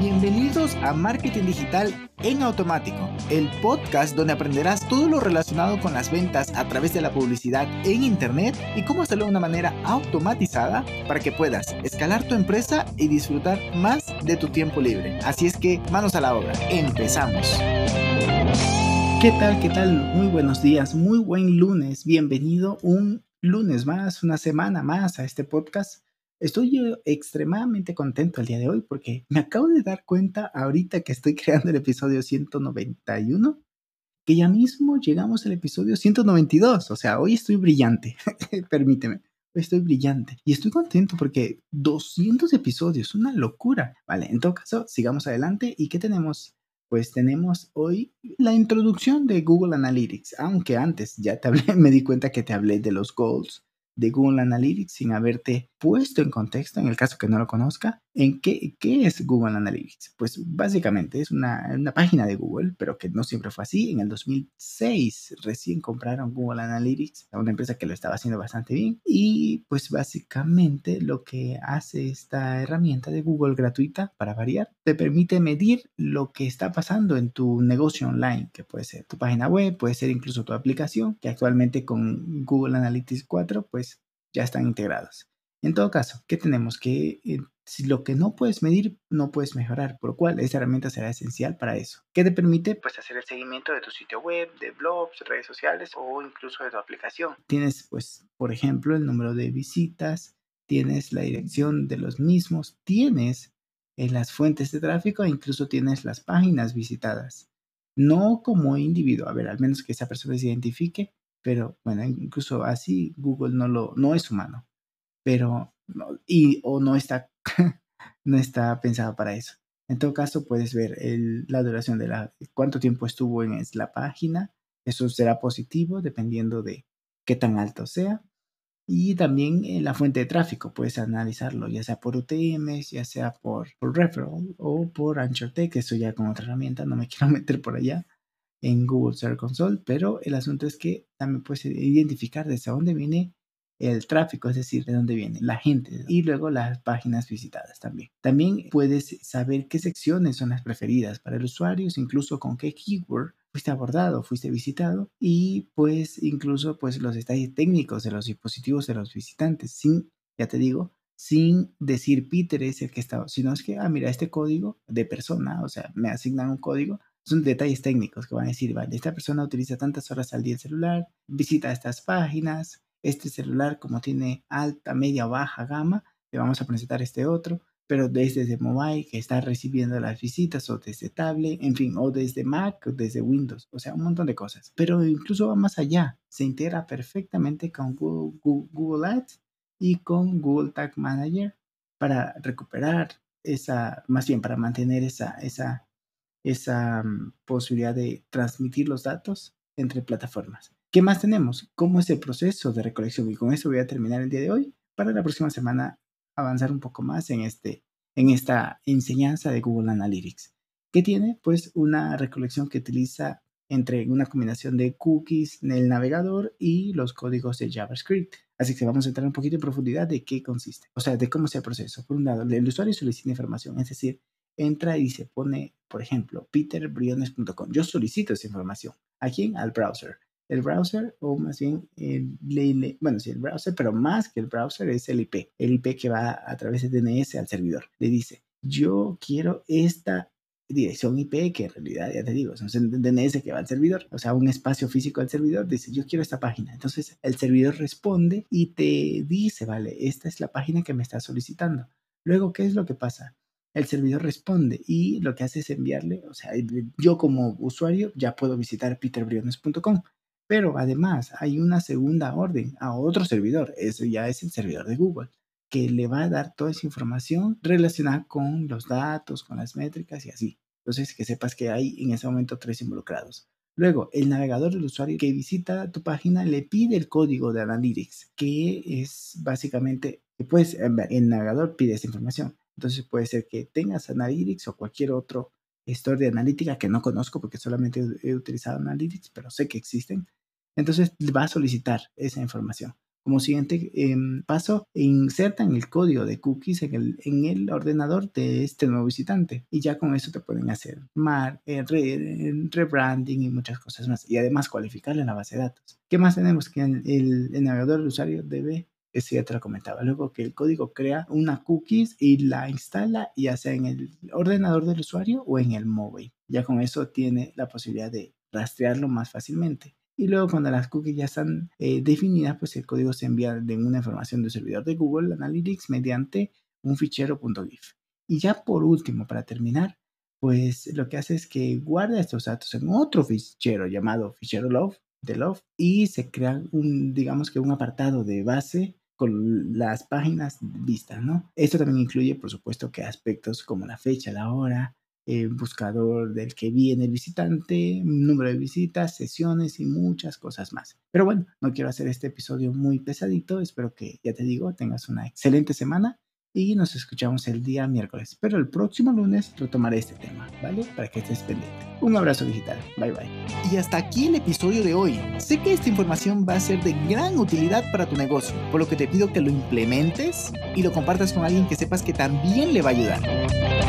Bienvenidos a Marketing Digital en Automático, el podcast donde aprenderás todo lo relacionado con las ventas a través de la publicidad en Internet y cómo hacerlo de una manera automatizada para que puedas escalar tu empresa y disfrutar más de tu tiempo libre. Así es que manos a la obra, empezamos. ¿Qué tal? ¿Qué tal? Muy buenos días, muy buen lunes. Bienvenido un lunes más, una semana más a este podcast Estoy extremadamente contento el día de hoy porque me acabo de dar cuenta ahorita que estoy creando el episodio 191 que ya mismo llegamos al episodio 192. O sea, hoy estoy brillante. Permíteme. Estoy brillante. Y estoy contento porque 200 episodios, una locura. Vale, en todo caso, sigamos adelante. ¿Y qué tenemos? Pues tenemos hoy la introducción de Google Analytics. Aunque antes ya te hablé, me di cuenta que te hablé de los goals de Google Analytics sin haberte puesto en contexto, en el caso que no lo conozca, en qué, qué es Google Analytics. Pues básicamente es una, una, página de Google, pero que no siempre fue así. En el 2006 recién compraron Google Analytics, una empresa que lo estaba haciendo bastante bien. Y pues básicamente lo que hace esta herramienta de Google gratuita, para variar, te permite medir lo que está pasando en tu negocio online, que puede ser tu página web, puede ser incluso tu aplicación, que actualmente con Google Analytics 4 pues ya están integrados. En todo caso, ¿qué tenemos? Que eh, si lo que no puedes medir, no puedes mejorar, por lo cual esta herramienta será esencial para eso. ¿Qué te permite? Pues hacer el seguimiento de tu sitio web, de blogs, redes sociales o incluso de tu aplicación. Tienes, pues, por ejemplo, el número de visitas, tienes la dirección de los mismos, tienes en eh, las fuentes de tráfico e incluso tienes las páginas visitadas. No como individuo, a ver, al menos que esa persona se identifique, pero bueno, incluso así Google no lo no es humano pero y o no está no está pensado para eso. En todo caso, puedes ver la duración de la cuánto tiempo estuvo en la página. Eso será positivo dependiendo de qué tan alto sea. Y también eh, la fuente de tráfico, puedes analizarlo, ya sea por UTMs, ya sea por, referral o por AnchorTech, eso ya con otra herramienta, no me quiero meter por allá en Google Search Console, pero el asunto es que también puedes identificar desde dónde viene el tráfico, es decir, de dónde viene la gente y luego las páginas visitadas también. También puedes saber qué secciones son las preferidas para el usuario, incluso con qué keyword fuiste abordado, fuiste visitado y pues incluso pues los detalles técnicos de los dispositivos de los visitantes, sin, ya te digo, sin decir Peter es el que está, sino es que, ah, mira, este código de persona, o sea, me asignan un código, son detalles técnicos que van a decir, vale, esta persona utiliza tantas horas al día el celular, visita estas páginas, este celular como tiene alta, media baja gama, le vamos a presentar este otro, pero desde mobile que está recibiendo las visitas o desde tablet, en fin, o desde Mac o desde Windows, o sea, un montón de cosas. Pero incluso va más allá, se integra perfectamente con Google, Google Ads y con Google Tag Manager para recuperar esa, más bien para mantener esa, esa, esa mm, posibilidad de transmitir los datos entre plataformas. ¿Qué más tenemos? ¿Cómo es el proceso de recolección? Y con eso voy a terminar el día de hoy para la próxima semana avanzar un poco más en, este, en esta enseñanza de Google Analytics. ¿Qué tiene? Pues una recolección que utiliza entre una combinación de cookies en el navegador y los códigos de JavaScript. Así que vamos a entrar un poquito en profundidad de qué consiste, o sea, de cómo es el proceso. Por un lado, el usuario solicita información, es decir, entra y se pone, por ejemplo, peterbriones.com. Yo solicito esa información. ¿A quién? Al browser el browser o más bien, el, bueno, sí, el browser, pero más que el browser es el IP, el IP que va a través de DNS al servidor. Le dice, yo quiero esta dirección IP, que en realidad, ya te digo, es un DNS que va al servidor, o sea, un espacio físico al servidor, dice, yo quiero esta página. Entonces, el servidor responde y te dice, vale, esta es la página que me está solicitando. Luego, ¿qué es lo que pasa? El servidor responde y lo que hace es enviarle, o sea, yo como usuario ya puedo visitar peterbriones.com, pero además hay una segunda orden a otro servidor, eso ya es el servidor de Google, que le va a dar toda esa información relacionada con los datos, con las métricas y así. Entonces, que sepas que hay en ese momento tres involucrados. Luego, el navegador del usuario que visita tu página le pide el código de Analytics, que es básicamente, pues, el navegador pide esa información. Entonces, puede ser que tengas Analytics o cualquier otro store de analítica que no conozco porque solamente he utilizado Analytics, pero sé que existen. Entonces va a solicitar esa información. Como siguiente em, paso, insertan el código de cookies en el, en el ordenador de este nuevo visitante y ya con eso te pueden hacer mar, eh, rebranding y muchas cosas más y además cualificarle en la base de datos. ¿Qué más tenemos? Que el, el navegador del usuario debe eso ya te lo comentaba. Luego que el código crea una cookies y la instala ya sea en el ordenador del usuario o en el móvil. Ya con eso tiene la posibilidad de rastrearlo más fácilmente. Y luego cuando las cookies ya están eh, definidas, pues el código se envía de una información del servidor de Google Analytics mediante un fichero .gif. Y ya por último, para terminar, pues lo que hace es que guarda estos datos en otro fichero llamado fichero love de love y se crea un, digamos que un apartado de base con las páginas vistas, ¿no? Esto también incluye, por supuesto, que aspectos como la fecha, la hora, el buscador del que viene el visitante, número de visitas, sesiones y muchas cosas más. Pero bueno, no quiero hacer este episodio muy pesadito, espero que, ya te digo, tengas una excelente semana y nos escuchamos el día miércoles. Pero el próximo lunes retomaré este tema, ¿vale? Para que estés pendiente. Un abrazo digital. Bye bye. Y hasta aquí el episodio de hoy. Sé que esta información va a ser de gran utilidad para tu negocio, por lo que te pido que lo implementes y lo compartas con alguien que sepas que también le va a ayudar.